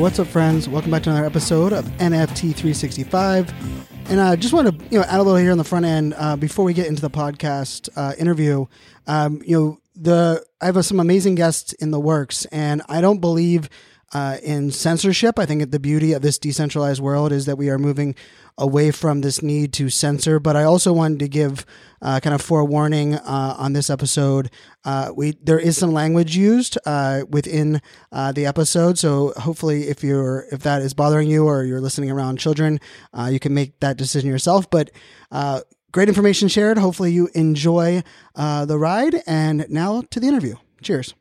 What's up, friends? Welcome back to another episode of NFT 365. And I uh, just want to you know add a little here on the front end uh, before we get into the podcast uh, interview. Um, you know, the I have some amazing guests in the works, and I don't believe uh, in censorship. I think the beauty of this decentralized world is that we are moving away from this need to censor. But I also wanted to give uh, kind of forewarning uh, on this episode. Uh, we there is some language used uh, within uh, the episode, so hopefully, if you're if that is bothering you or you're listening around children, you can make that decision yourself. But great information shared. Hopefully, you enjoy the ride. And now to the interview. Cheers.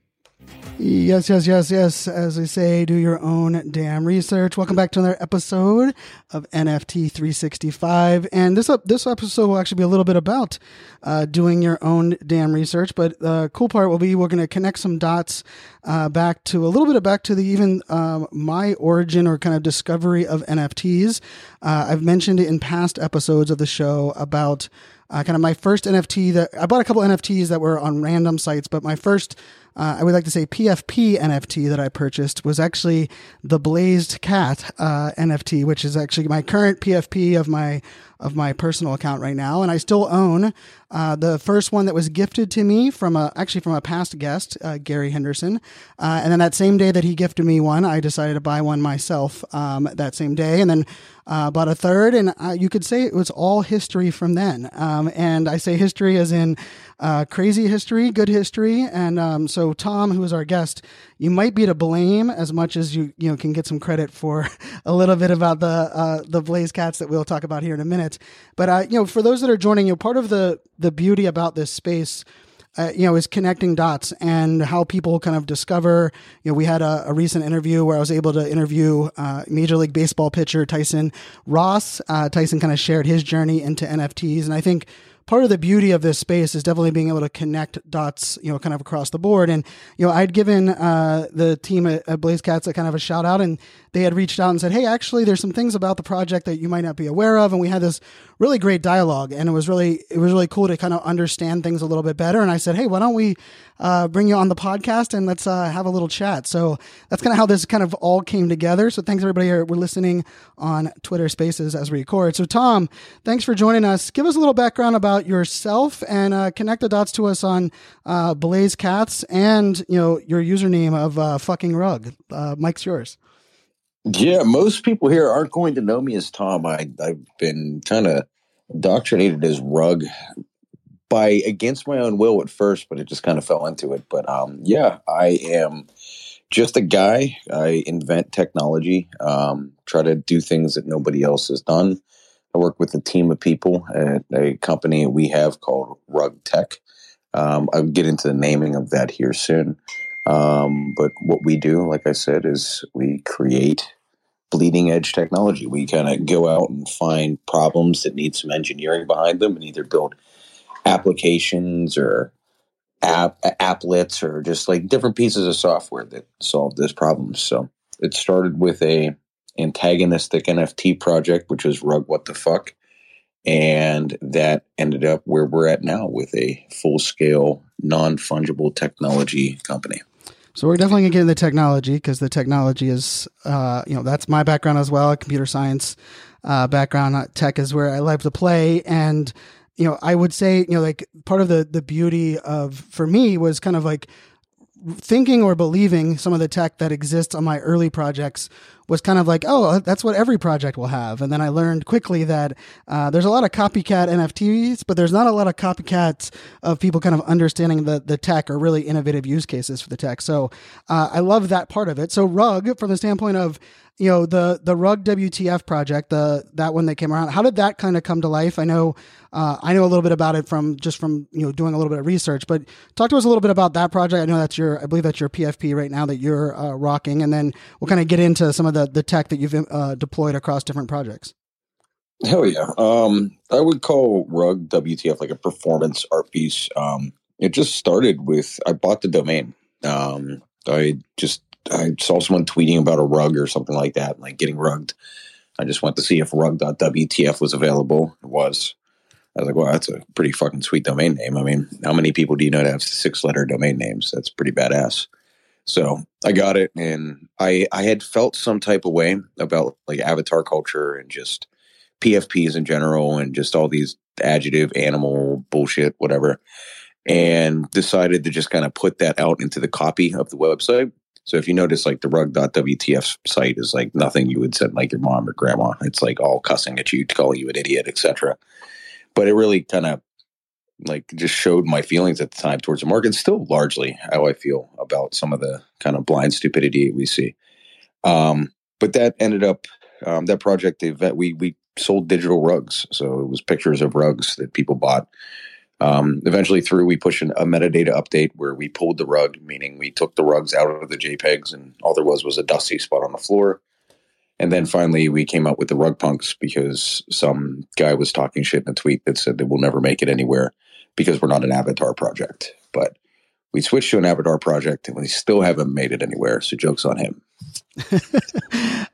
Yes, yes, yes, yes. As we say, do your own damn research. Welcome back to another episode of NFT 365. And this this episode will actually be a little bit about uh, doing your own damn research. But the cool part will be we're going to connect some dots uh, back to a little bit of back to the even um, my origin or kind of discovery of NFTs. Uh, I've mentioned it in past episodes of the show about uh, kind of my first NFT that I bought a couple NFTs that were on random sites, but my first uh, I would like to say PFP NFT that I purchased was actually the Blazed Cat uh, NFT, which is actually my current PFP of my of my personal account right now, and I still own uh, the first one that was gifted to me from a actually from a past guest, uh, Gary Henderson, uh, and then that same day that he gifted me one, I decided to buy one myself um, that same day, and then uh, bought a third, and uh, you could say it was all history from then. Um, and I say history as in uh, crazy history, good history, and um, so Tom, who is our guest, you might be to blame as much as you you know can get some credit for a little bit about the uh, the Blazed Cats that we'll talk about here in a minute. But uh, you know, for those that are joining, you know, part of the the beauty about this space. Uh, you know, is connecting dots and how people kind of discover. You know, we had a, a recent interview where I was able to interview uh, Major League Baseball pitcher Tyson Ross. Uh, Tyson kind of shared his journey into NFTs, and I think part of the beauty of this space is definitely being able to connect dots, you know, kind of across the board. And, you know, I'd given uh, the team at, at Blazed Cats a kind of a shout out and they had reached out and said, Hey, actually, there's some things about the project that you might not be aware of. And we had this really great dialogue and it was really, it was really cool to kind of understand things a little bit better. And I said, Hey, why don't we uh, bring you on the podcast and let's uh, have a little chat. So that's kind of how this kind of all came together. So thanks everybody here. We're listening on Twitter Spaces as we record. So Tom, thanks for joining us. Give us a little background about yourself and uh, connect the dots to us on uh, Blazed Cats and you know your username of uh, fucking rug. Uh, Mike's yours. Yeah, most people here aren't going to know me as Tom. I, I've been kind of indoctrinated as Rug by against my own will at first, but it just kind of fell into it. But um, yeah, I am just a guy. I invent technology, um, try to do things that nobody else has done. I work with a team of people at a company we have called Rug Tech. Um, I'll get into the naming of that here soon. Um, but what we do, like I said, is we create bleeding edge technology. We kind of go out and find problems that need some engineering behind them and either build applications or app applets or just like different pieces of software that solve this problem. So it started with a antagonistic NFT project, which was Rug What the Fuck. And that ended up where we're at now with a full scale, non fungible technology company. So we're definitely gonna get into technology because the technology is, uh, you know, that's my background as well, computer science uh, background. Tech is where I love to play, and you know, I would say, you know, like part of the the beauty of for me was kind of like thinking or believing some of the tech that exists on my early projects was kind of like, oh, that's what every project will have. And then I learned quickly that uh, there's a lot of copycat NFTs, but there's not a lot of copycats of people kind of understanding the, the tech or really innovative use cases for the tech. So uh, I love that part of it. So Rug, from the standpoint of you know the the rug WTF project, the that one that came around. How did that kind of come to life? I know uh, I know a little bit about it from just from you know doing a little bit of research, but talk to us a little bit about that project. I know that's your I believe that's your PFP right now that you're uh, rocking, and then we'll kind of get into some of the the tech that you've uh, deployed across different projects. Hell yeah. Um, I would call Rug WTF like a performance art piece. Um, it just started with I bought the domain. Um, I just I saw someone tweeting about a rug or something like that, like getting rugged. I just went to see if rug.wtf was available. It was. I was like, well, that's a pretty fucking sweet domain name. I mean, how many people do you know that have six letter domain names? That's pretty badass. So I got it and I I had felt some type of way about like avatar culture and just PFPs in general and just all these adjective animal bullshit, whatever. And decided to just kind of put that out into the copy of the website. So if you notice, like the rug.wtf site is like nothing you would send like your mom or grandma. It's like all cussing at you, calling you an idiot, etc. But it really kind of like just showed my feelings at the time towards the market. Still largely how I feel about some of the kind of blind stupidity we see. Um, but that ended up um, that project event. We we sold digital rugs, so it was pictures of rugs that people bought um, eventually, through we push an, a metadata update where we pulled the rug, meaning we took the rugs out of the JPEGs, and all there was was a dusty spot on the floor. And then finally, we came up with the rug punks because some guy was talking shit in a tweet that said that we'll never make it anywhere because we're not an avatar project. But we switched to an avatar project, and we still haven't made it anywhere. So jokes on him.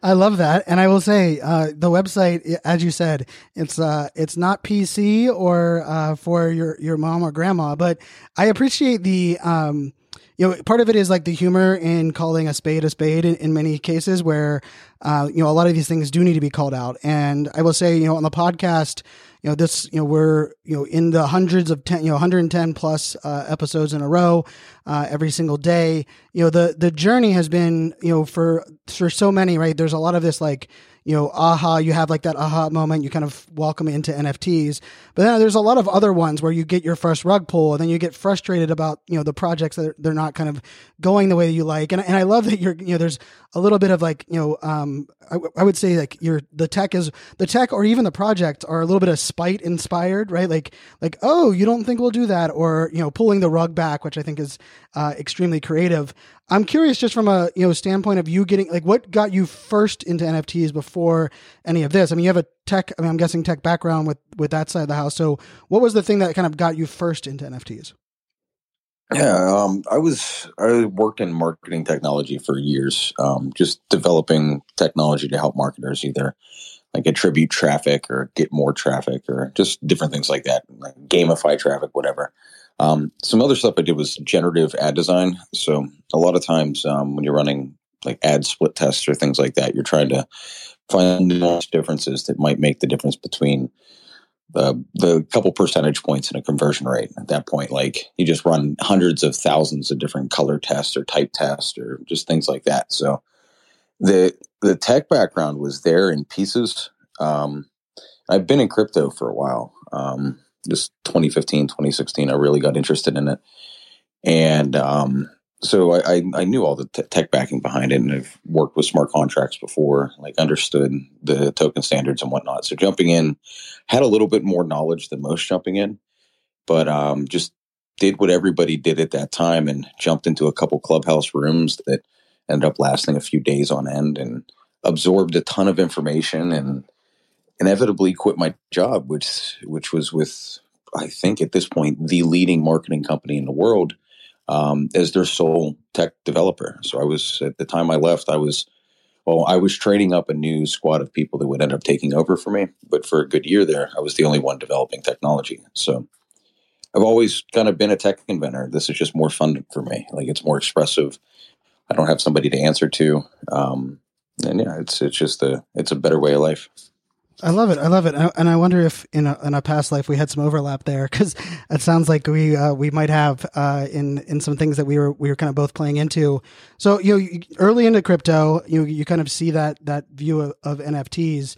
I love that, and I will say uh, the website, as you said, it's uh, it's not PC or uh, for your your mom or grandma, but I appreciate the. Um, you know, part of it is like the humor in calling a spade a spade in, in many cases where, uh, you know, a lot of these things do need to be called out. And I will say, you know, on the podcast, you know, this, you know, we're, you know, in the hundreds of 10, you know, 110 plus uh, episodes in a row uh, every single day. You know, the, the journey has been, you know, for, for so many, right? There's a lot of this like, you know, aha, you have like that aha moment, you kind of welcome into NFTs. But then there's a lot of other ones where you get your first rug pull and then you get frustrated about, you know, the projects that they're not kind of going the way that you like. And, and I love that you're, you know, there's a little bit of like, you know, um, I, I would say like your, the tech is, the tech or even the project are a little bit of spite inspired, right? Like, like, oh, you don't think we'll do that? Or, you know, pulling the rug back, which I think is uh, extremely creative. I'm curious, just from a you know standpoint of you getting like what got you first into NFTs before any of this. I mean, you have a tech. I mean, I'm guessing tech background with with that side of the house. So, what was the thing that kind of got you first into NFTs? Yeah, um, I was I worked in marketing technology for years, um, just developing technology to help marketers either like attribute traffic or get more traffic or just different things like that, like gamify traffic, whatever. Um, some other stuff I did was generative ad design. So a lot of times um, when you're running like ad split tests or things like that, you're trying to find differences that might make the difference between the the couple percentage points in a conversion rate. At that point, like you just run hundreds of thousands of different color tests or type tests or just things like that. So the the tech background was there in pieces. Um, I've been in crypto for a while. Um, just 2015, 2016, I really got interested in it. And um, so I, I, knew all the t- tech backing behind it, and I've worked with smart contracts before, like understood the token standards and whatnot. So jumping in, had a little bit more knowledge than most jumping in, but um, just did what everybody did at that time and jumped into a couple clubhouse rooms that ended up lasting a few days on end and absorbed a ton of information and inevitably quit my job, which which was with I think at this point the leading marketing company in the world um, as their sole tech developer. So I was at the time I left, I was well, I was training up a new squad of people that would end up taking over for me. But for a good year there, I was the only one developing technology. So I've always kind of been a tech inventor. This is just more fun for me. Like it's more expressive. I don't have somebody to answer to. Um, and yeah, it's it's just a it's a better way of life. I love it. I love it. And I wonder if in a, in a past life we had some overlap there because it sounds like we uh, we might have uh, in in some things that we were we were kind of both playing into. So you know, early into crypto, you you kind of see that that view of, of NFTs.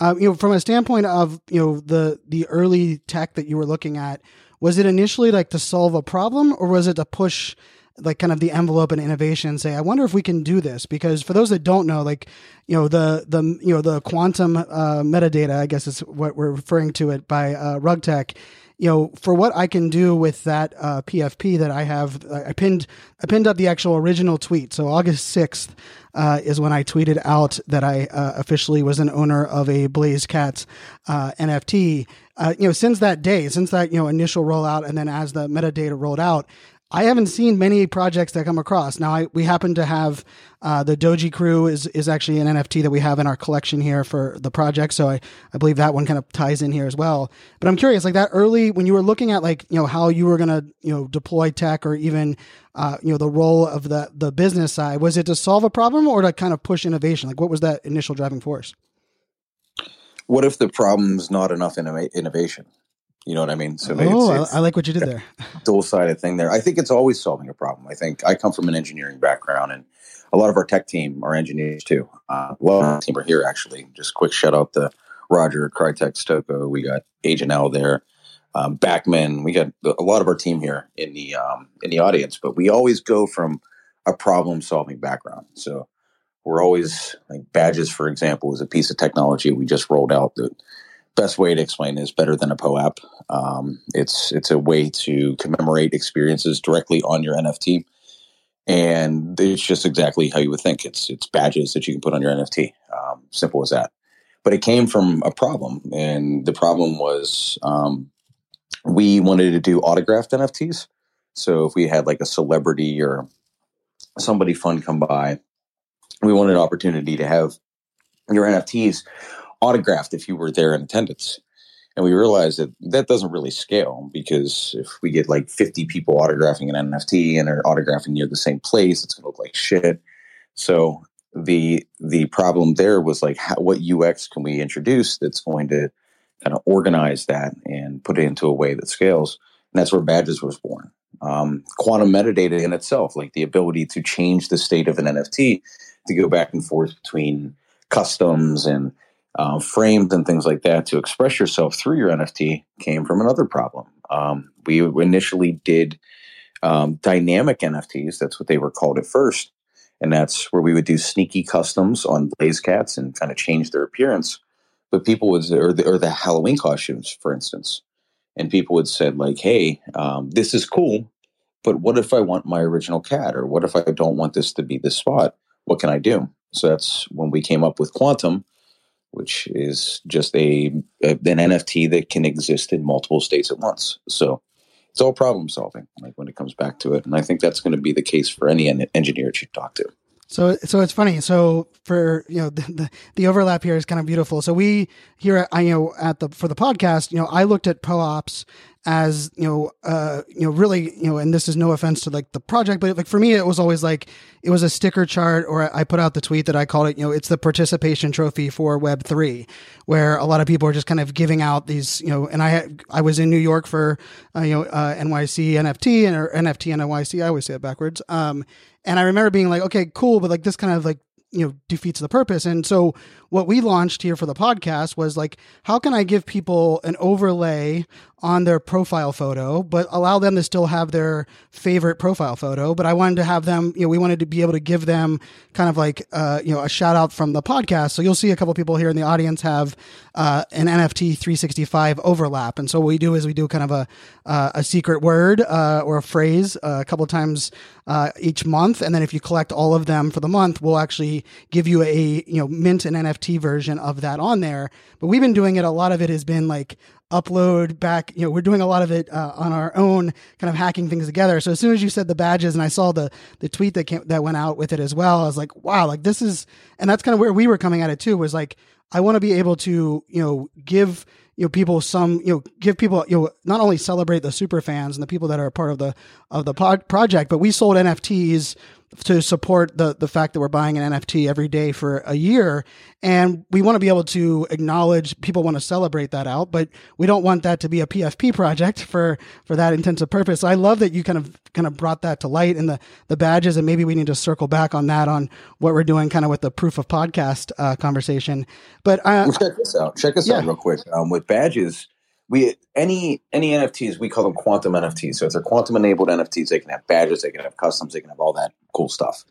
Uh, you know, from a standpoint of you know the the early tech that you were looking at, was it initially like to solve a problem or was it to push like kind of the envelope and innovation and say, I wonder if we can do this because for those that don't know, like you know the the you know the quantum uh, metadata, I guess is what we're referring to it by uh, RugTech you know, for what I can do with that uh, PFP that I have, I pinned I pinned up the actual original tweet. So August sixth uh, is when I tweeted out that I uh, officially was an owner of a Blazed Cats uh, NFT. Uh, you know, since that day, since that you know initial rollout, and then as the metadata rolled out, I haven't seen many projects that come across. Now, I, we happen to have uh, the Doji Crew is is actually an NFT that we have in our collection here for the project. So I, I believe that one kind of ties in here as well. But I'm curious, like that early when you were looking at like you know how you were going to you know deploy tech or even uh, you know the role of the the business side, was it to solve a problem or to kind of push innovation? Like what was that initial driving force? What if the problem is not enough innovation? You know what I mean? So oh, it's, it's, I like what you did there. dual sided thing there. I think it's always solving a problem. I think I come from an engineering background, and a lot of our tech team are engineers too. Uh, a lot of our team are here actually. Just quick shout out to Roger, Crytek, Stoko. We got Agent L there, um, Backman. We got a lot of our team here in the um, in the audience. But we always go from a problem solving background. So we're always like badges, for example, is a piece of technology we just rolled out that best way to explain is better than a POAP. Um, it's it's a way to commemorate experiences directly on your NFT, and it's just exactly how you would think. It's it's badges that you can put on your NFT. Um, simple as that. But it came from a problem, and the problem was um, we wanted to do autographed NFTs. So if we had like a celebrity or somebody fun come by, we wanted an opportunity to have your NFTs autographed if you were there in attendance. And we realized that that doesn't really scale because if we get like 50 people autographing an NFT and are autographing near the same place, it's going to look like shit. So the the problem there was like, how, what UX can we introduce that's going to kind of organize that and put it into a way that scales? And that's where Badges was born. Um, quantum metadata in itself, like the ability to change the state of an NFT, to go back and forth between customs and uh, frames and things like that to express yourself through your NFT came from another problem. Um, we initially did um, dynamic NFTs. That's what they were called at first. And that's where we would do sneaky customs on Blazed Cats and kind of change their appearance. But people would, or the, or the Halloween costumes, for instance. And people would say, like, hey, um, this is cool, but what if I want my original cat? Or what if I don't want this to be this spot? What can I do? So that's when we came up with Quantum, which is just a, an NFT that can exist in multiple states at once. So it's all problem solving, like when it comes back to it. And I think that's going to be the case for any engineer you talk to. So, so it's funny. So for you know the, the, the overlap here is kind of beautiful. So we here at I you know at the for the podcast, you know, I looked at POAPs as you know uh you know really you know and this is no offense to like the project but like for me it was always like it was a sticker chart or i put out the tweet that i called it you know it's the participation trophy for web 3 where a lot of people are just kind of giving out these you know and i i was in new york for uh, you know uh, nyc nft and or nft nyc i always say it backwards um and i remember being like okay cool but like this kind of like you know defeats the purpose. And so what we launched here for the podcast was like how can i give people an overlay on their profile photo but allow them to still have their favorite profile photo? But i wanted to have them you know we wanted to be able to give them kind of like uh, you know a shout out from the podcast. So you'll see a couple people here in the audience have uh, an nft 365 overlap. And so what we do is we do kind of a uh, a secret word uh, or a phrase uh, a couple times uh, each month. And then if you collect all of them for the month we'll actually give you a you know mint an nft NFT version of that on there. But we've been doing it. A lot of it has been like upload back. You know, we're doing a lot of it uh, on our own, kind of hacking things together. So as soon as you said the badges, and I saw the the tweet that came that went out with it as well, I was like, wow, like this is, and that's kind of where we were coming at it too. Was like, I want to be able to, you know, give you know people some you know give people you know not only celebrate the super fans and the people that are part of the of the pod project but we sold nfts to support the the fact that we're buying an NFT every day for a year, and we want to be able to acknowledge people want to celebrate that out, but we don't want that to be a PFP project for for that intensive purpose. So I love that you kind of kind of brought that to light in the the badges, and maybe we need to circle back on that on what we're doing, kind of with the proof of podcast uh, conversation. But uh, well, check this out. Check this yeah. out real quick. Um, with badges, we any any NFTs we call them quantum NFTs. So if they're quantum enabled NFTs, they can have badges, they can have customs, they can have all that cool stuff.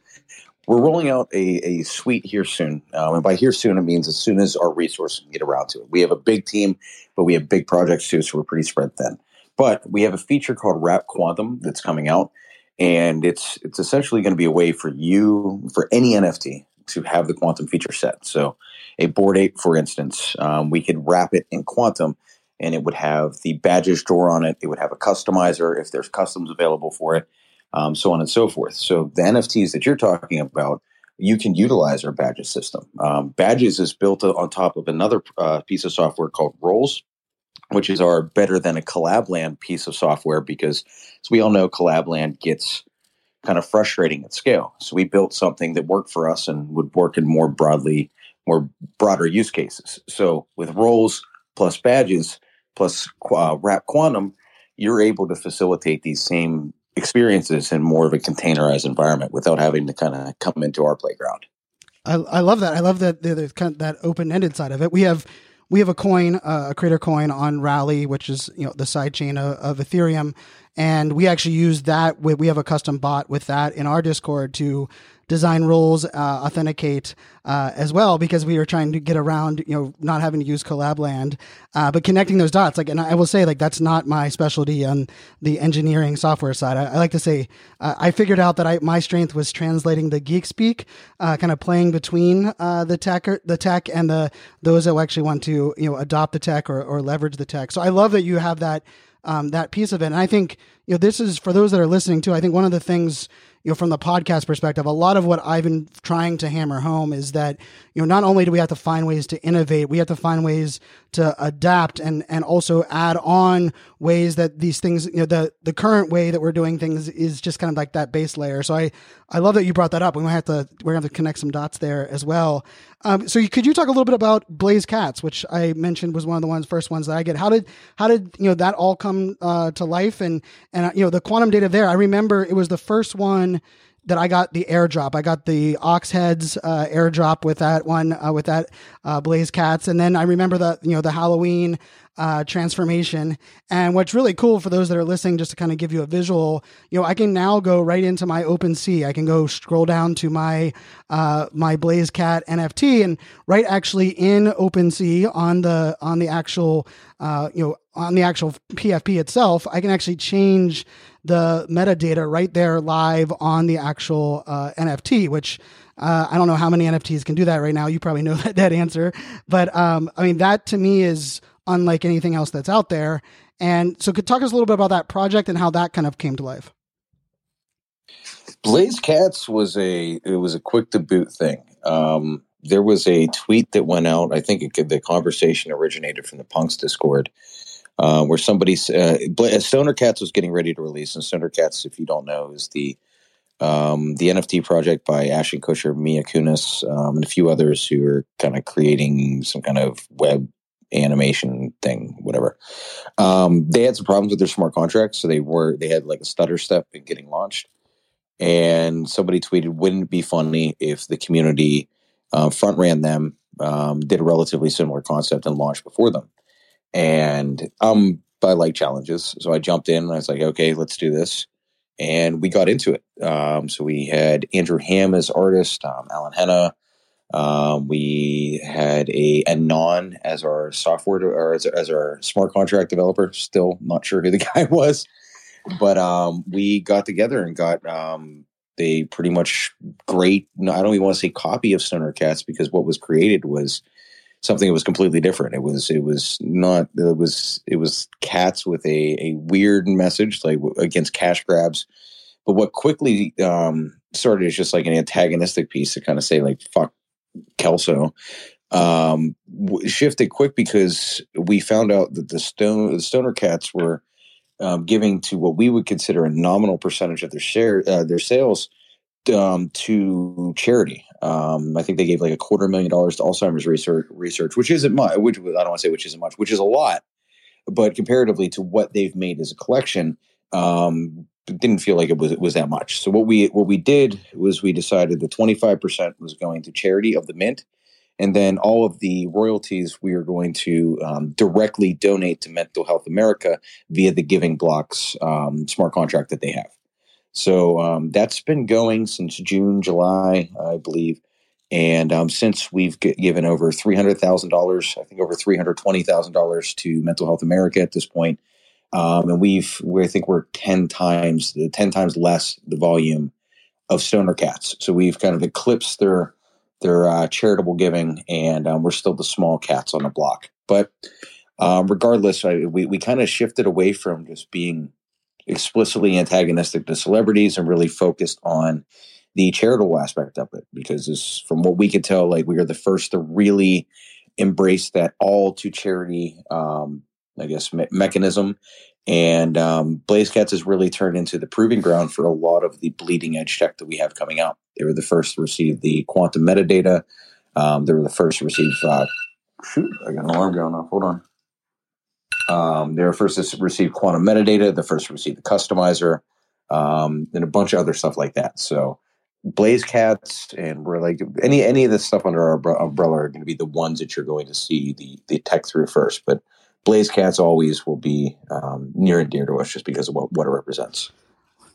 We're rolling out a, a suite here soon, um, and by here soon it means as soon as our resources can get around to it. We have a big team, but we have big projects too, so we're pretty spread thin. But we have a feature called Wrap Quantum that's coming out, and it's it's essentially going to be a way for you for any NFT to have the quantum feature set. So a Bored Ape, for instance, um, we could wrap it in quantum and it would have the badges drawer on it. It would have a customizer if there's customs available for it, um, so on and so forth. So the NFTs that you're talking about, you can utilize our badges system. Um, badges is built on top of another uh, piece of software called Rolls, which is our better than a Collabland piece of software because, as we all know, Collabland gets kind of frustrating at scale. So we built something that worked for us and would work in more broadly, more broader use cases. So with Rolls plus badges, plus uh, Wrap Quantum, you're able to facilitate these same experiences in more of a containerized environment without having to kind of come into our playground. I, I love that. I love that kind of that open ended side of it. We have we have a coin, uh, a creator coin on Rally, which is you know the side chain of, of Ethereum, and we actually use that. We have a custom bot with that in our Discord to design rules, uh, authenticate uh, as well, because we were trying to get around, you know, not having to use Collabland, uh, but connecting those dots. Like, and I will say, like, that's not my specialty on the engineering software side. I, I like to say, uh, I figured out that I my strength was translating the geek speak, uh, kind of playing between uh, the tech, the tech, and the those that actually want to, you know, adopt the tech or, or leverage the tech. So I love that you have that. Um, that piece of it. And I think, you know, this is for those that are listening too. I think one of the things you know, from the podcast perspective, a lot of what I've been trying to hammer home is that, you know, not only do we have to find ways to innovate, we have to find ways to adapt and, and also add on ways that these things, you know, the, the current way that we're doing things is just kind of like that base layer. So I, I love that you brought that up. We might have to, we're going to have to connect some dots there as well. Um, so could you talk a little bit about Blazed Cats, which I mentioned was one of the ones, first ones that I get. How did, how did, you know, that all come, uh, to life and, and, you know, the quantum data there, I remember it was the first one that I got the airdrop. I got the Oxheads uh, airdrop with that one uh, with that uh, Blazed Cats, and then I remember the you know the Halloween uh, transformation. And what's really cool for those that are listening, just to kind of give you a visual, you know, I can now go right into my OpenSea. I can go scroll down to my uh, my Blazed Cat NFT, and right actually in OpenSea on the on the actual uh, you know on the actual PFP itself, I can actually change the metadata right there live on the actual uh, NFT, which uh, I don't know how many NFTs can do that right now. You probably know that, that answer, but um, I mean that to me is unlike anything else that's out there. And so, could talk us a little bit about that project and how that kind of came to life. Blazed Cats was a it was a quick to boot thing. Um, there was a tweet that went out. I think it, the conversation originated from the Punks Discord, uh, where somebody uh, Stoner Cats was getting ready to release. And Stoner Cats, if you don't know, is the um, the NFT project by Ashton Kutcher, Mila Kunis, um, and a few others who are kind of creating some kind of web animation thing, whatever. Um, they had some problems with their smart contracts, so they were they had like a stutter step in getting launched. And somebody tweeted, "Wouldn't it be funny if the community uh, front ran them, um, did a relatively similar concept, and launched before them?" And um, I like challenges, so I jumped in. and I was like, "Okay, let's do this." And we got into it. Um, so we had Andrew Ham as artist, um, Alan Henna, um, we had a Anon as our software or as, as, our smart contract developer. Still not sure who the guy was, but um, we got together and got um, a pretty much great. I don't even want to say copy of Stoner Cats because what was created was something that was completely different. It was it was not it was it was cats with a a weird message like against cash grabs. But what quickly um, started is just like an antagonistic piece to kind of say like fuck Kelso, um, shifted quick because we found out that the stone the stoner cats were um, giving to what we would consider a nominal percentage of their share uh, their sales um, to charity. Um, I think they gave like a quarter million dollars to Alzheimer's research, research, which isn't much. Which I don't want to say which isn't much, which is a lot, but comparatively to what they've made as a collection, um, didn't feel like it was it was that much. So what we what we did was we decided that 25% was going to charity of the mint And then all of the royalties we are going to um, directly donate to Mental Health America via the Giving Block's um, smart contract that they have. So um, that's been going since June, July, I believe. And um, since we've g- given over $300,000, I think over $320,000 to Mental Health America at this point, um, and we've, we I think we're 10 times, 10 times less the volume of Stoner Cats. So we've kind of eclipsed their, their uh, charitable giving, and um, we're still the small cats on the block. But um, regardless, I, we, we kind of shifted away from just being explicitly antagonistic to celebrities and really focused on the charitable aspect of it because this, from what we could tell like we are the first to really embrace that all to charity um, i guess me- mechanism. And um, blazed cats has really turned into the proving ground for a lot of the bleeding edge tech that we have coming out. They were the first to receive the quantum metadata. Um, they were the first to receive uh, shoot i got an alarm going off. Hold on um, they were first to receive quantum metadata, the first to receive the customizer, um, and a bunch of other stuff like that. So Blazed Cats and we're like any any of the stuff under our umbrella are going to be the ones that you're going to see the the tech through first. But Blazed Cats always will be um, near and dear to us just because of what, what it represents.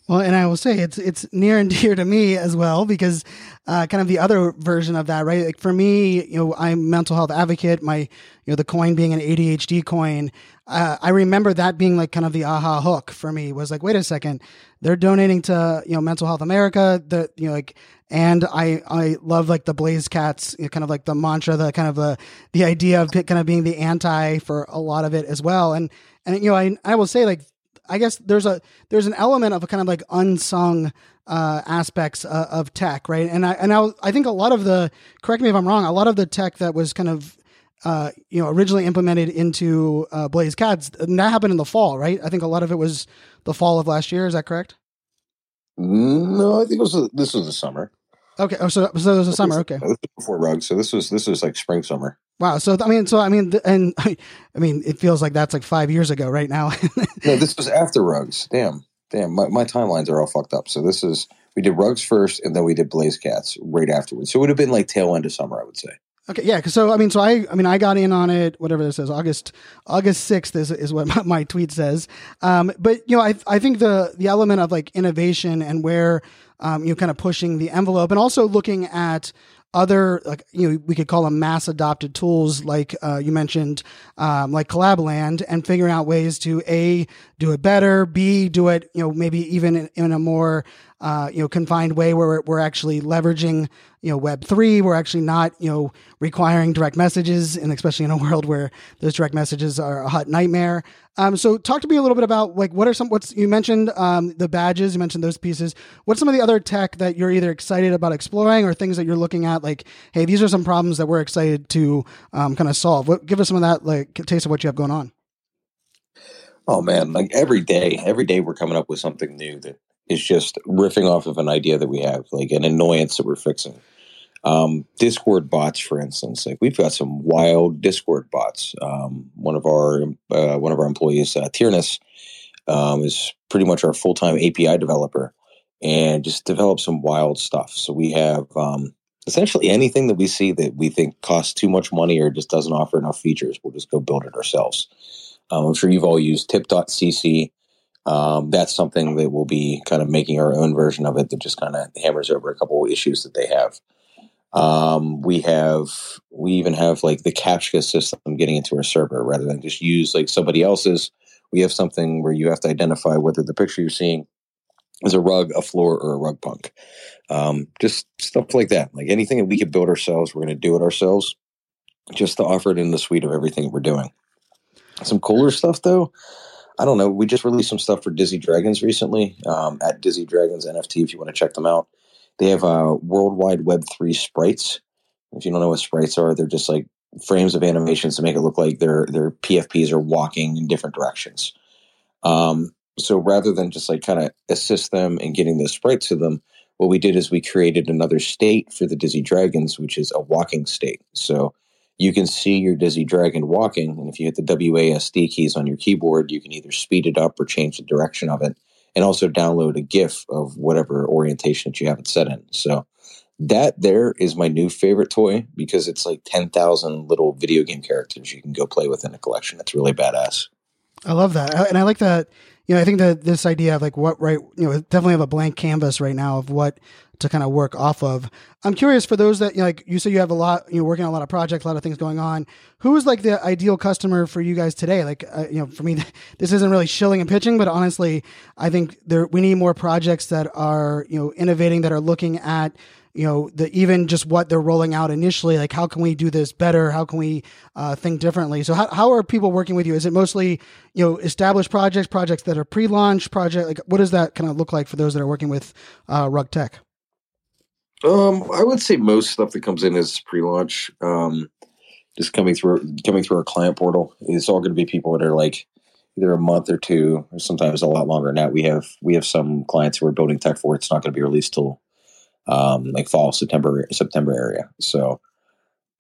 Well, and I will say it's it's near and dear to me as well because uh, kind of the other version of that, right? Like for me, you know, I'm mental health advocate. My, you know, the coin being an ADHD coin, uh, I remember that being like kind of the aha hook for me was like, wait a second, they're donating to you know Mental Health America. The you know like, and I I love like the Blazed Cats, you know, kind of like the mantra, the kind of the the idea of kind of being the anti for a lot of it as well. And and you know I I will say like I guess there's a there's an element of a kind of like unsung uh, aspects uh, of tech, right? And I and I, I think a lot of the correct me if I'm wrong, a lot of the tech that was kind of uh, you know originally implemented into uh, Blazed Cats that happened in the fall, right? I think a lot of it was the fall of last year. Is that correct? No, I think it was this was the summer. Okay, oh, so so it was a summer. Okay, before rug. So this was this was like spring summer. Wow. So I mean, so I mean, and I mean, it feels like that's like five years ago, right now. no, this was after rugs. Damn, damn. My, my timelines are all fucked up. So this is we did rugs first, and then we did blazed cats right afterwards. So it would have been like tail end of summer, I would say. Okay, yeah. Cause so I mean, so I, I mean, I got in on it. Whatever this says, August, August sixth is is what my, my tweet says. Um, but you know, I I think the the element of like innovation and where um, you know, kind of pushing the envelope, and also looking at other like you know we could call them mass adopted tools like uh, you mentioned um, like collabland and figuring out ways to a do it better b do it you know maybe even in, in a more uh, you know confined way where we're, we're, actually leveraging you know web 3 we're actually not you know requiring direct messages and especially in a world where those direct messages are a hot nightmare. Um, so talk to me a little bit about like what are some what's you mentioned um, the badges you mentioned those pieces. What's some of the other tech that you're either excited about exploring or things that you're looking at like hey these are some problems that we're excited to um, kind of solve. What, give us some of that like taste of what you have going on. Oh man, like every day, every day we're coming up with something new that is just riffing off of an idea that we have, like an annoyance that we're fixing. Um, Discord bots, for instance, like we've got some wild Discord bots. Um, one of our uh, one of our employees, uh, Tierness, um, is pretty much our full time API developer, and just develop some wild stuff. So we have um, essentially anything that we see that we think costs too much money or just doesn't offer enough features, we'll just go build it ourselves. Um, I'm sure you've all used tip.cc um, that's something that we'll be kind of making our own version of it that just kind of hammers over a couple of issues that they have. Um, we have we even have like the captcha system getting into our server rather than just use like somebody else's. We have something where you have to identify whether the picture you're seeing is a rug, a floor, or a rug punk. Um, just stuff like that. Like anything that we could build ourselves, we're going to do it ourselves, just to offer it in the suite of everything we're doing. Some cooler stuff though. I don't know. We just released some stuff for Dizzy Dragons recently um, at Dizzy Dragons NFT. If you want to check them out, they have a uh, worldwide Web three sprites. If you don't know what sprites are, they're just like frames of animations to make it look like their their PFPs are walking in different directions. Um, so rather than just like kind of assist them in getting the sprites to them, what we did is we created another state for the Dizzy Dragons, which is a walking state. So you can see your Dizzy Dragon walking. And if you hit the WASD keys on your keyboard, you can either speed it up or change the direction of it, and also download a GIF of whatever orientation that you have it set in. So That there is my new favorite toy because it's like 10,000 little video game characters you can go play with in a collection. It's really badass. I love that. Uh, and I like that. You know, I think that this idea of like what, right, you know, definitely have a blank canvas right now of what to kind of work off of. I'm curious for those that, you know, like you say you have a lot, you're working on a lot of projects, a lot of things going on. Who is like the ideal customer for you guys today? Like, uh, you know, for me, this isn't really shilling and pitching, but honestly, I think there, we need more projects that are, you know, innovating, that are looking at, you know the even just what they're rolling out initially like how can we do this better how can we uh, think differently so how, how are people working with you is it mostly you know established projects projects that are pre-launch project like what does that kind of look like for those that are working with uh, rug tech Um, I would say most stuff that comes in is pre-launch. Um, just coming through coming through our client portal. It's all going to be people that are like either a month or two, or sometimes a lot longer that. We have we have some clients who are building tech for. It's not going to be released till um, like fall September September area. So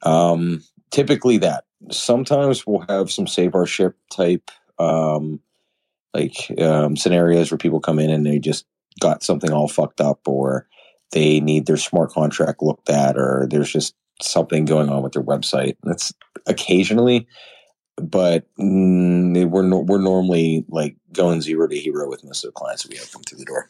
um, typically that. Sometimes we'll have some save our ship type um, like um, scenarios where people come in and they just got something all fucked up or they need their smart contract looked at or there's just something going on with their website. That's occasionally, but mm, we're no, we're normally like going zero to hero with most of the clients we have come through the door.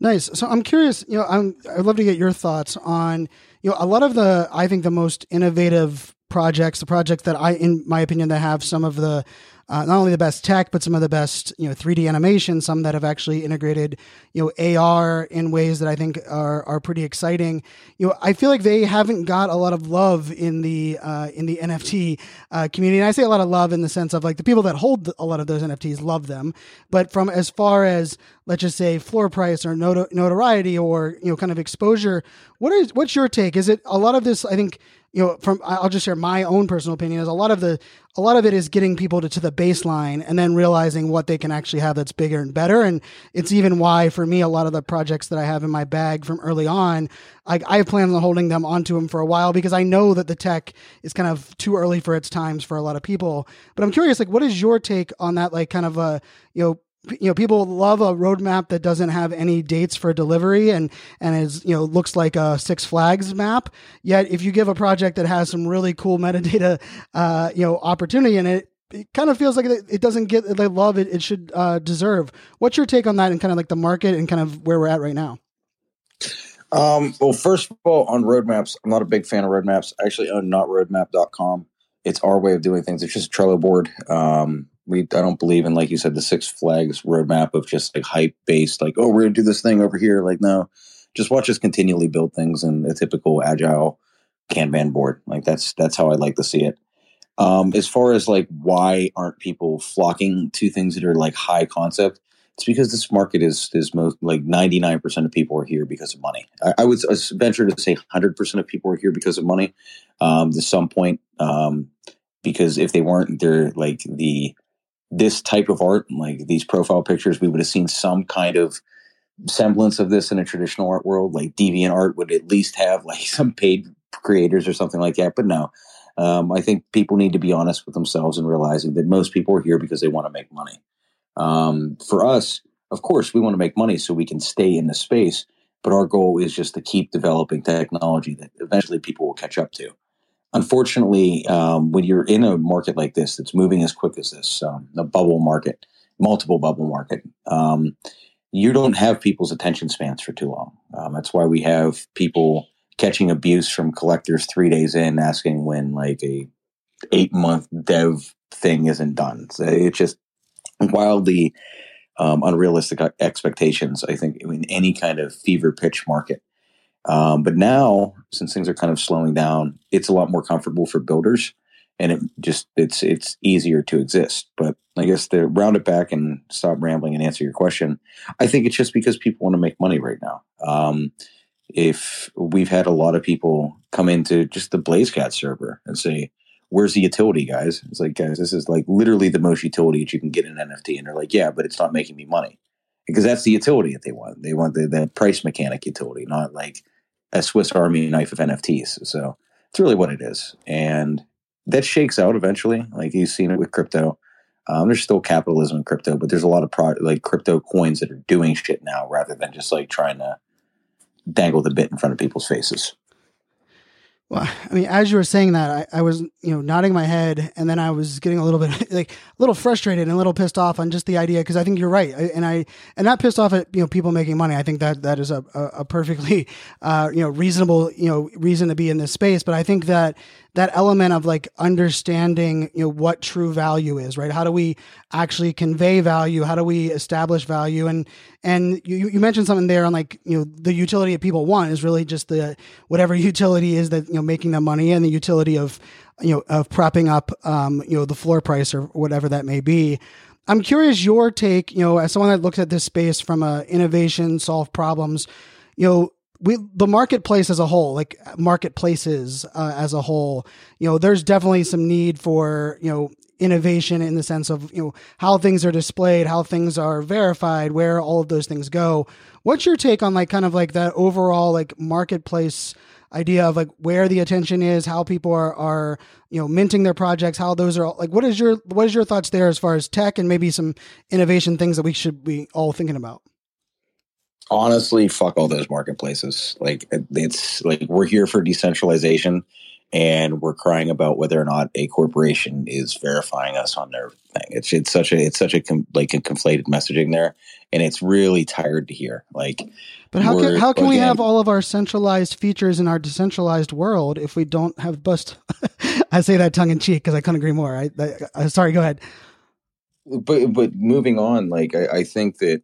Nice. So I'm curious, you know, I'm, I'd love to get your thoughts on, you know, a lot of the, I think the most innovative projects, the projects that I, in my opinion, that have some of the, uh, not only the best tech, but some of the best, you know, 3D animation, some that have actually integrated, you know, AR in ways that I think are, are pretty exciting. You know, I feel like they haven't got a lot of love in the, uh, in the NFT, uh, community. And I say a lot of love in the sense of like the people that hold a lot of those NFTs love them. But from as far as, let's just say floor price or notoriety or, you know, kind of exposure, what is, what's your take? Is it a lot of this, I think, you know, from I'll just share my own personal opinion is a lot of the a lot of it is getting people to, to the baseline and then realizing what they can actually have that's bigger and better. And it's even why for me a lot of the projects that I have in my bag from early on, I, I plan on holding them onto them for a while because I know that the tech is kind of too early for its times for a lot of people. But I'm curious, like, what is your take on that? Like, kind of a you know you know people love a roadmap that doesn't have any dates for delivery and and is you know looks like a six flags map yet if you give a project that has some really cool metadata uh you know opportunity in it it kind of feels like it doesn't get the love it, it should uh, deserve. What's your take on that and kind of like the market and kind of where we're at right now? Um, well, first of all, on roadmaps, I'm not a big fan of roadmaps. I actually own notroadmap.com. It's our way of doing things. It's just a Trello board. Um, we I don't believe in like you said the Six Flags roadmap of just like hype based like oh we're gonna do this thing over here like no just watch us continually build things in a typical agile Kanban board like that's that's how I like to see it. Um, as far as like why aren't people flocking to things that are like high concept, it's because this market is is most like ninety nine percent of people are here because of money. I, I would venture to say hundred percent of people are here because of money. Um, to some point, um, because if they weren't, they're like the this type of art, like these profile pictures, we would have seen some kind of semblance of this in a traditional art world. Like Deviant Art would at least have like some paid creators or something like that. But no, um, I think people need to be honest with themselves and realizing that most people are here because they want to make money. Um, for us, of course, we want to make money so we can stay in the space. But our goal is just to keep developing technology that eventually people will catch up to unfortunately, um, when you're in a market like this that's moving as quick as this, um, a bubble market, multiple bubble market, um, you don't have people's attention spans for too long. Um, that's why we have people catching abuse from collectors three days in, asking when like a eight month dev thing isn't done. So it's just wildly um, unrealistic expectations. I think in any kind of fever pitch market. Um, but now, since things are kind of slowing down, it's a lot more comfortable for builders, and it just it's it's easier to exist. But I guess to round it back and stop rambling and answer your question, I think it's just because people want to make money right now. Um, if we've had a lot of people come into just the BlazedCat server and say, "Where's the utility, guys?" It's like, guys, this is like literally the most utility that you can get in NFT, and they're like, "Yeah, but it's not making me money." Because that's the utility that they want. They want the, the price mechanic utility, not like a Swiss Army knife of NFTs. So it's really what it is. And that shakes out eventually. Like you've seen it with crypto. Um, there's still capitalism in crypto, but there's a lot of pro- like crypto coins that are doing shit now rather than just like trying to dangle the bit in front of people's faces. Well, I mean, as you were saying that, I, I was, you know, nodding my head, and then I was getting a little bit like a little frustrated and a little pissed off on just the idea because I think you're right, I, and I and not pissed off at you know people making money. I think that that is a a, perfectly uh, you know reasonable you know reason to be in this space, but I think that that element of like understanding you know what true value is right? How do we actually convey value? How do we establish value? And and you, you mentioned something there on like you know the utility that people want is really just the whatever utility is that you know making them money and the utility of you know of propping up um you know the floor price or whatever that may be. I'm curious your take you know as someone that looks at this space from a innovation solve problems you know we the marketplace as a whole, like marketplaces uh, as a whole, you know, there's definitely some need for you know innovation in the sense of you know how things are displayed, how things are verified, where all of those things go. What's your take on like kind of like that overall like marketplace? idea of like where the attention is, how people are are you know minting their projects, how those are like. What is your what is your thoughts there as far as tech and maybe some innovation things that we should be all thinking about? Honestly, fuck all those marketplaces. Like it's like we're here for decentralization, and we're crying about whether or not a corporation is verifying us on their thing. It's it's such a it's such a com, like a conflated messaging there, and it's really tired to hear. Like, but how can how can again, we have all of our centralized features in our decentralized world if we don't have bust? I say that tongue in cheek because I couldn't agree more. I, I, I, sorry, go ahead. But but moving on, like I, I think that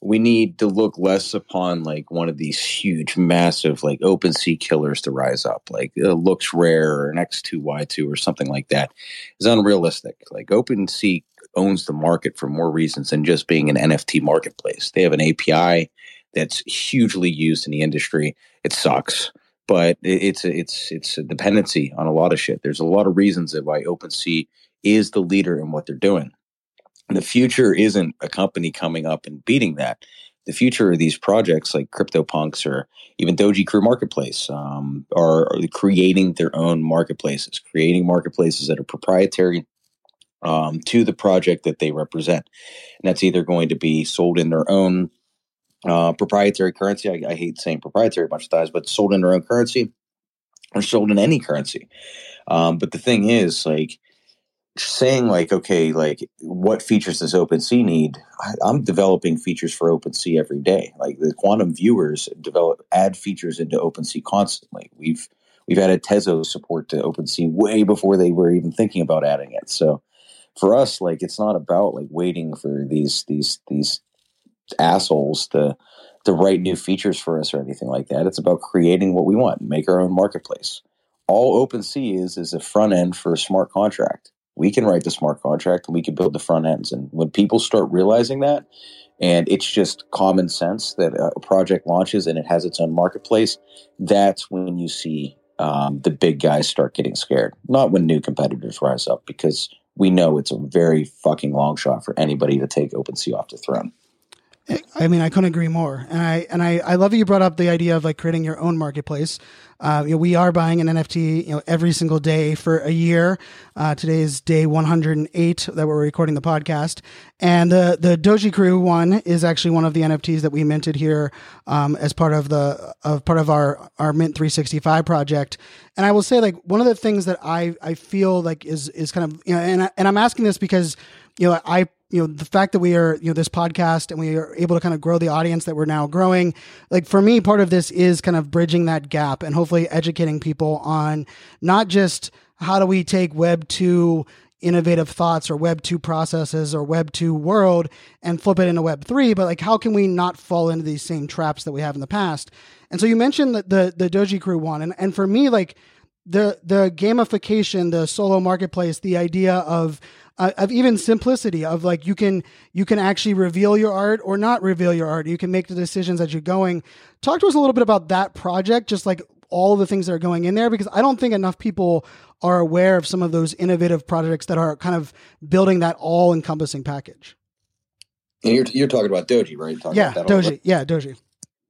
we need to look less upon like one of these huge, massive like OpenSea killers to rise up. Like it LooksRare or an X2Y2 or something like that is unrealistic. Like OpenSea owns the market for more reasons than just being an NFT marketplace. They have an API that's hugely used in the industry. It sucks, but it's a, it's it's a dependency on a lot of shit. There's a lot of reasons that why OpenSea is the leader in what they're doing the future isn't a company coming up and beating that. The future of these projects like CryptoPunks or even Doji Crew Marketplace um, are, are, creating their own marketplaces, creating marketplaces that are proprietary um, to the project that they represent. And that's either going to be sold in their own uh, proprietary currency. I, I, hate saying proprietary a bunch of times, but sold in their own currency or sold in any currency. Um, but the thing is, like, saying like, okay, like what features does OpenSea need? I, am developing features for OpenSea every day. Like the quantum viewers develop add features into OpenSea constantly. We've we've added Tezos support to OpenSea way before they were even thinking about adding it. So for us, like it's not about like waiting for these these these assholes to to write new features for us or anything like that. It's about creating what we want, make our own marketplace. All OpenSea is is a front end for a smart contract we can write the smart contract and we can build the front ends. And when people start realizing that, and it's just common sense that a project launches and it has its own marketplace, that's when you see um, the big guys start getting scared. Not when new competitors rise up, because we know it's a very fucking long shot for anybody to take OpenSea off the throne. I mean, I couldn't agree more. And I and I, I love that you brought up the idea of like creating your own marketplace. Uh, you know, we are buying an NFT, you know, every single day for a year. Uh, today is day 108 that we're recording the podcast, and the the Doji Crew one is actually one of the NFTs that we minted here um, as part of the of part of our our Mint 365 project. And I will say, like, one of the things that I I feel like is is kind of you know, and I, and I'm asking this because you know I you know the fact that we are you know this podcast and we are able to kind of grow the audience that we're now growing like for me part of this is kind of bridging that gap and hopefully educating people on not just how do we take web 2 innovative thoughts or web 2 processes or web 2 world and flip it into web 3 but like how can we not fall into these same traps that we have in the past? And so you mentioned that the, the doji crew one and, and for me like the the gamification the solo marketplace the idea of uh, of even simplicity of like you can you can actually reveal your art or not reveal your art. You can make the decisions as you're going. Talk to us a little bit about that project, just like all the things that are going in there, because I don't think enough people are aware of some of those innovative projects that are kind of building that all encompassing package. And you're you're talking about Doji, right? yeah, Doji. Yeah, Doji.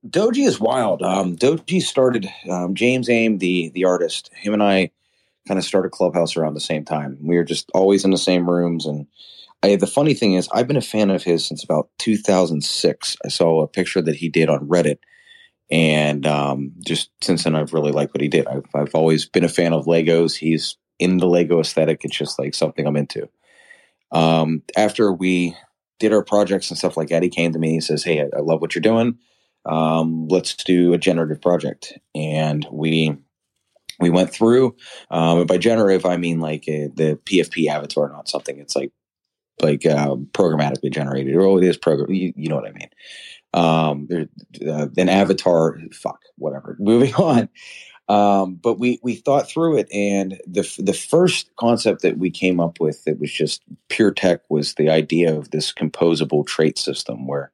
Doji is wild. Um, Doji started um, James Aim, the the artist. Him and I kind of started Clubhouse around the same time. We were just always in the same rooms. And I, the funny thing is, I've been a fan of his since about 2006. I saw a picture that he did on Reddit, And um, just since then, I've really liked what he did. I've, I've always been a fan of Legos. He's in the Lego aesthetic. It's just like something I'm into. Um, after we did our projects and stuff like that, he came to me. He says, "Hey, I, I love what you're doing. Um, let's do a generative project." And we we went through. Um, by generative, I mean like uh, the PFP avatar, not something. It's like like uh, programmatically generated. Oh, it is program. You, you know what I mean? Um, uh, an avatar. Fuck, whatever. Moving on. Um, but we we thought through it, and the the first concept that we came up with that was just pure tech was the idea of this composable trait system, where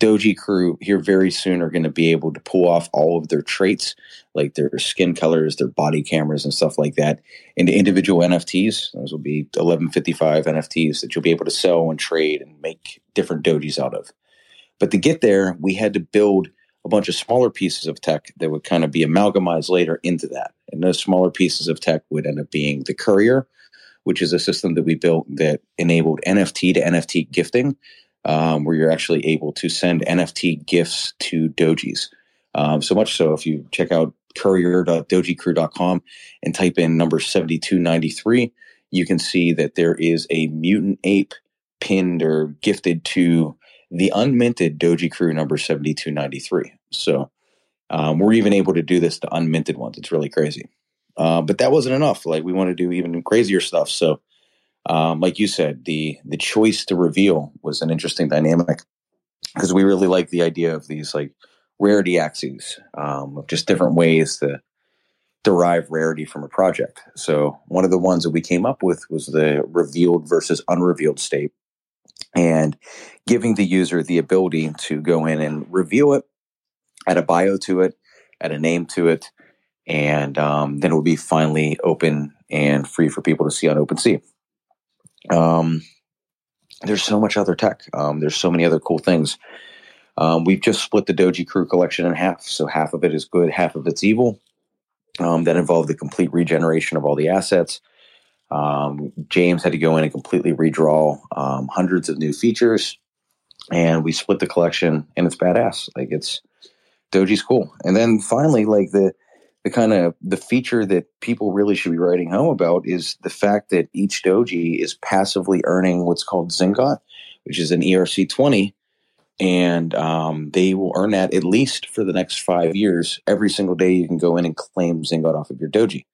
Doji crew here very soon are going to be able to pull off all of their traits, like their skin colors, their body cameras, and stuff like that, into individual NFTs. Those will be 1155 NFTs that you'll be able to sell and trade and make different Dojis out of. But to get there, we had to build a bunch of smaller pieces of tech that would kind of be amalgamized later into that. And those smaller pieces of tech would end up being the courier, which is a system that we built that enabled NFT to NFT gifting um, where you're actually able to send NFT gifts to dojis. Um, so much so, if you check out courier.dojicrew.com and type in number 7293, you can see that there is a mutant ape pinned or gifted to the unminted Doji Crew number 7293. So um, we're even able to do this to unminted ones. It's really crazy. Uh, but that wasn't enough. Like we want to do even crazier stuff. So um, like you said, the the choice to reveal was an interesting dynamic because we really like the idea of these like rarity axes, um, of just different ways to derive rarity from a project. So one of the ones that we came up with was the revealed versus unrevealed state, and giving the user the ability to go in and reveal it, add a bio to it, add a name to it, and um, then it will be finally open and free for people to see on OpenSea. Um, there's so much other tech. Um, there's so many other cool things. Um, we've just split the Doji Crew collection in half. So half of it is good, half of it's evil. Um, that involved the complete regeneration of all the assets. Um, James had to go in and completely redraw um, hundreds of new features, and we split the collection, and it's badass. Like it's Doji's cool. And then finally, like the the kind of the feature that people really should be writing home about is the fact that each doji is passively earning what's called Zingot, which is an ERC twenty, and um, they will earn that at least for the next five years. Every single day, you can go in and claim Zingot off of your doji.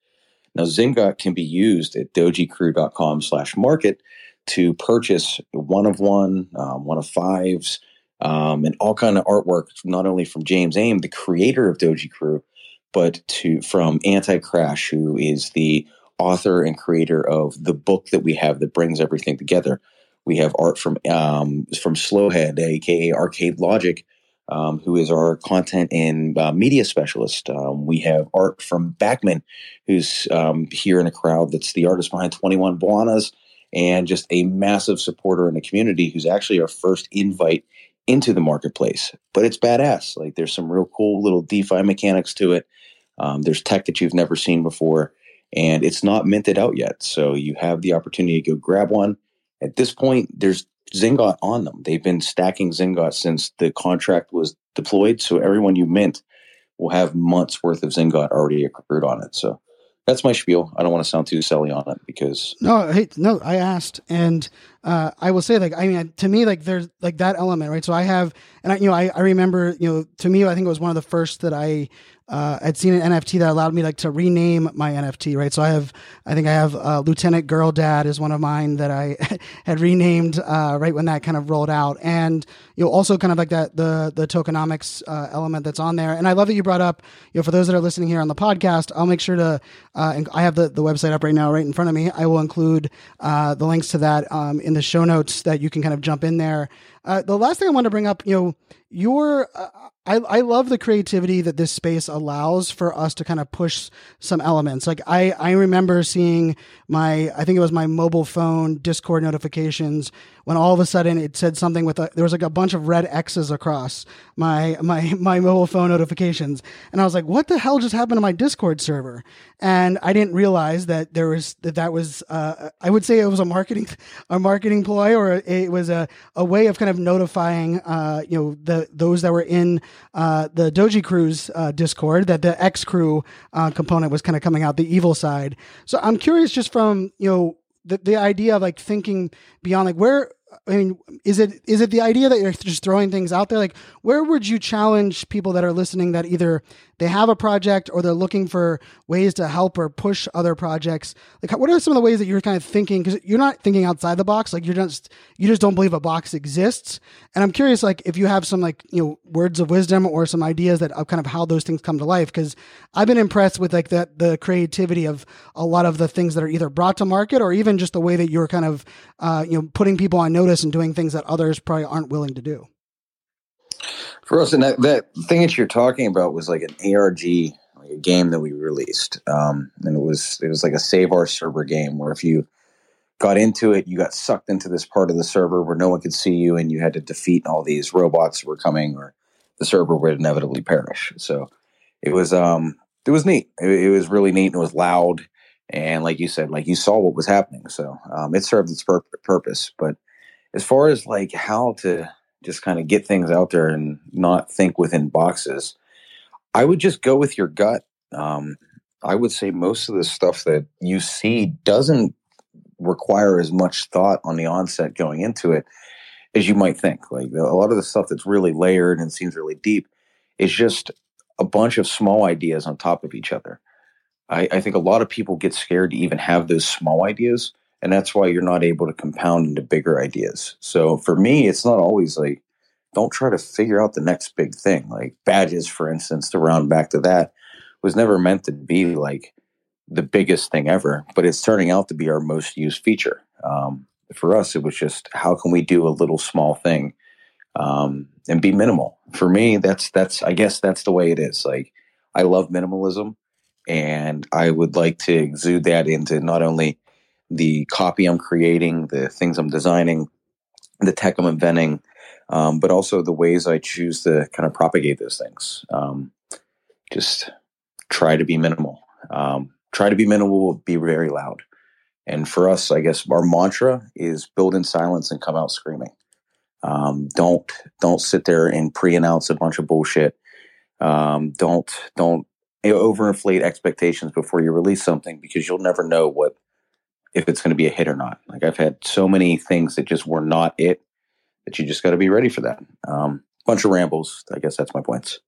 Now, Zingot can be used at dojicrew.com slash market to purchase one of one, um, one of fives, um, and all kind of artwork, not only from James Aim, the creator of Doji Crew but to from Anti Crash, who is the author and creator of the book that we have that brings everything together. We have art from um, from Slowhead, aka Arcade Logic, um, who is our content and uh, media specialist. Um, we have art from Backman, who's um, here in a crowd that's the artist behind 21 Buanas and just a massive supporter in the community who's actually our first invite into the marketplace. But it's badass. Like there's some real cool little DeFi mechanics to it. Um, there's tech that you've never seen before, and it's not minted out yet. So you have the opportunity to go grab one. At this point, there's Zingot on them. They've been stacking Zingot since the contract was deployed. So everyone you mint will have months worth of Zingot already accrued on it. So that's my spiel. I don't want to sound too silly on it because no, hey, no, I asked, and uh, I will say, like, I mean, to me, like, there's like that element, right? So I have, and I, you know, I, I remember, you know, to me, I think it was one of the first that I uh, I'd seen an NFT that allowed me like to rename my NFT, right? So I have, I think I have uh, Lieutenant Girl Dad is one of mine that I had renamed uh, right when that kind of rolled out, and you know also kind of like that the the tokenomics uh, element that's on there. And I love that you brought up, you know, for those that are listening here on the podcast, I'll make sure to, uh, and I have the the website up right now, right in front of me. I will include the links to that um, in the show notes that you can kind of jump in there. The last thing I want to bring up, you know, your I, I love the creativity that this space allows for us to kind of push some elements. Like I, I remember seeing my, I think it was my mobile phone Discord notifications when all of a sudden it said something with a, there was like a bunch of red X's across my, my, my mobile phone notifications. And I was like, what the hell just happened to my Discord server? And I didn't realize that there was, that that was, uh, I would say it was a marketing, a marketing ploy or it was a, a way of kind of notifying, uh, you know, the those that were in uh, the Doji Crew's uh, Discord that the X Crew uh, component was kind of coming out the evil side. So I'm curious, just from you know the the idea of like thinking beyond, like where I mean, is it is it the idea that you're just throwing things out there? Like, where would you challenge people that are listening that either they have a project or they're looking for ways to help or push other projects? Like, what are some of the ways that you're kind of thinking? Because you're not thinking outside the box. Like, you're just you just don't believe a box exists. And I'm curious, like, if you have some like you know words of wisdom or some ideas that of kind of how those things come to life. Because I've been impressed with like that the creativity of a lot of the things that are either brought to market or even just the way that you're kind of uh, you know putting people on notice and doing things that others probably aren't willing to do. For us, and that, that thing that you're talking about was like an ARG, like a game that we released, um, and it was it was like a save our server game where if you got into it, you got sucked into this part of the server where no one could see you, and you had to defeat all these robots that were coming, or the server would inevitably perish. So it was um it was neat. It, it was really neat and it was loud, and like you said, like you saw what was happening. So um, it served its pur- purpose, but as far as like how to just kind of get things out there and not think within boxes, I would just go with your gut. Um, I would say most of the stuff that you see doesn't require as much thought on the onset going into it as you might think. Like a lot of the stuff that's really layered and seems really deep is just a bunch of small ideas on top of each other. I, I think a lot of people get scared to even have those small ideas and that's why you're not able to compound into bigger ideas. So for me, it's not always like don't try to figure out the next big thing. Like badges, for instance, to round back to that, was never meant to be like the biggest thing ever, but it's turning out to be our most used feature. Um, for us, it was just how can we do a little small thing um, and be minimal. For me, that's that's I guess that's the way it is. Like I love minimalism, and I would like to exude that into not only the copy I'm creating, the things I'm designing, the tech I'm inventing, um, but also the ways I choose to kind of propagate those things. Um, just try to be minimal. Um, try to be minimal, be very loud. And for us, I guess our mantra is build in silence and come out screaming. Um, don't don't sit there and pre-announce a bunch of bullshit. Um, don't don't overinflate expectations before you release something because you'll never know what if it's going to be a hit or not. Like I've had so many things that just were not it that you just got to be ready for that. Um, bunch of rambles. I guess that's my points.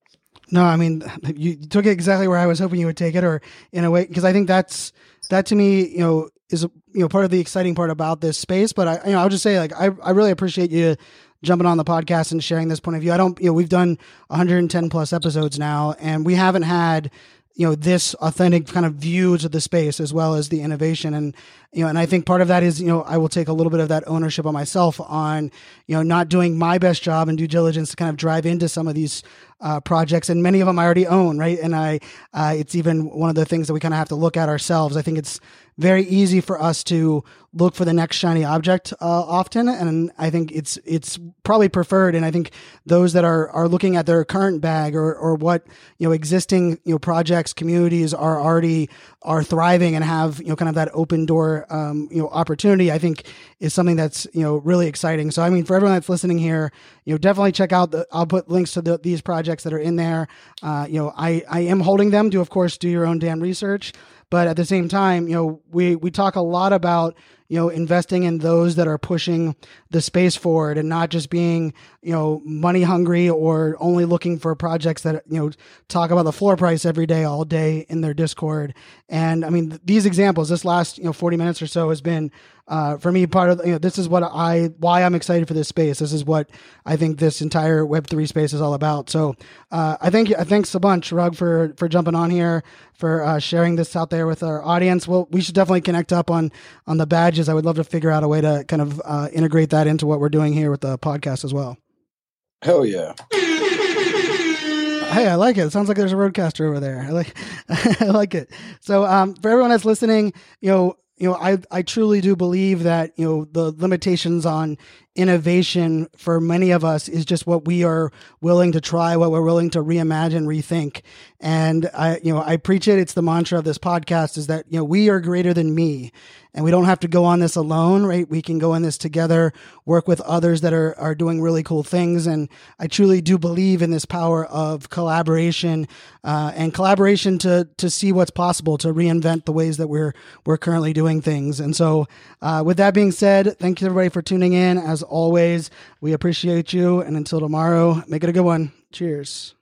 No, I mean you took it exactly where I was hoping you would take it, or in a way because I think that's that to me, you know, is you know part of the exciting part about this space. But I, you know, I'll just say like I I really appreciate you jumping on the podcast and sharing this point of view. I don't, you know, we've done 110 plus episodes now, and we haven't had you know this authentic kind of views of the space as well as the innovation. And you know and i think part of that is you know i will take a little bit of that ownership on myself on you know not doing my best job and due diligence to kind of drive into some of these uh, projects and many of them i already own right? And i uh, it's even one of the things that we kind of have to look at ourselves. I think it's very easy for us to look for the next shiny object uh, often and i think it's it's probably preferred and i think those that are are looking at their current bag or or what you know existing you know projects communities are already are thriving and have you know kind of that open door um, you know opportunity i think is something that's you know really exciting. So i mean for everyone that's listening here you know definitely check out the i'll put links to the, these projects that are in there. Uh, you know i i am holding them to of course do your own damn research. But at the same time, you know, we, we talk a lot about, you know, investing in those that are pushing the space forward and not just being, you know, money hungry or only looking for projects that, you know, talk about the floor price every day, all day in their Discord. And I mean, these examples, this last, you know, 40 minutes or so has been, uh, for me, part of, you know, this is what I, why I'm excited for this space. This is what I think this entire Web3 space is all about. So, uh, I think, I thanks a bunch, Rug, for, for jumping on here, for, uh, sharing this out there with our audience. Well, we should definitely connect up on, on the I would love to figure out a way to kind of, uh, integrate that into what we're doing here with the podcast as well. Hell yeah. Hey, I like it. It sounds like there's a RODECaster over there. I like, I like it. So, um, for everyone that's listening, you know, you know, I, I truly do believe that, you know, the limitations on innovation for many of us is just what we are willing to try, what we're willing to reimagine, rethink. And I, you know, I preach it. It's the mantra of this podcast is that, you know, we are greater than me. and we don't have to go on this alone, right? We can go in this together, work with others that are, are doing really cool things. And I truly do believe in this power of collaboration, uh, and collaboration to, to see what's possible, to reinvent the ways that we're, we're currently doing things. And so, uh, with that being said, thank you everybody for tuning in. As as always, we appreciate you. And until tomorrow, make it a good one. Cheers.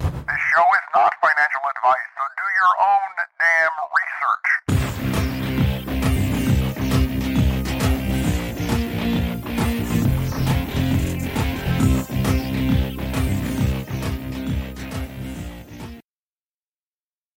This show is not financial advice, so do your own damn research.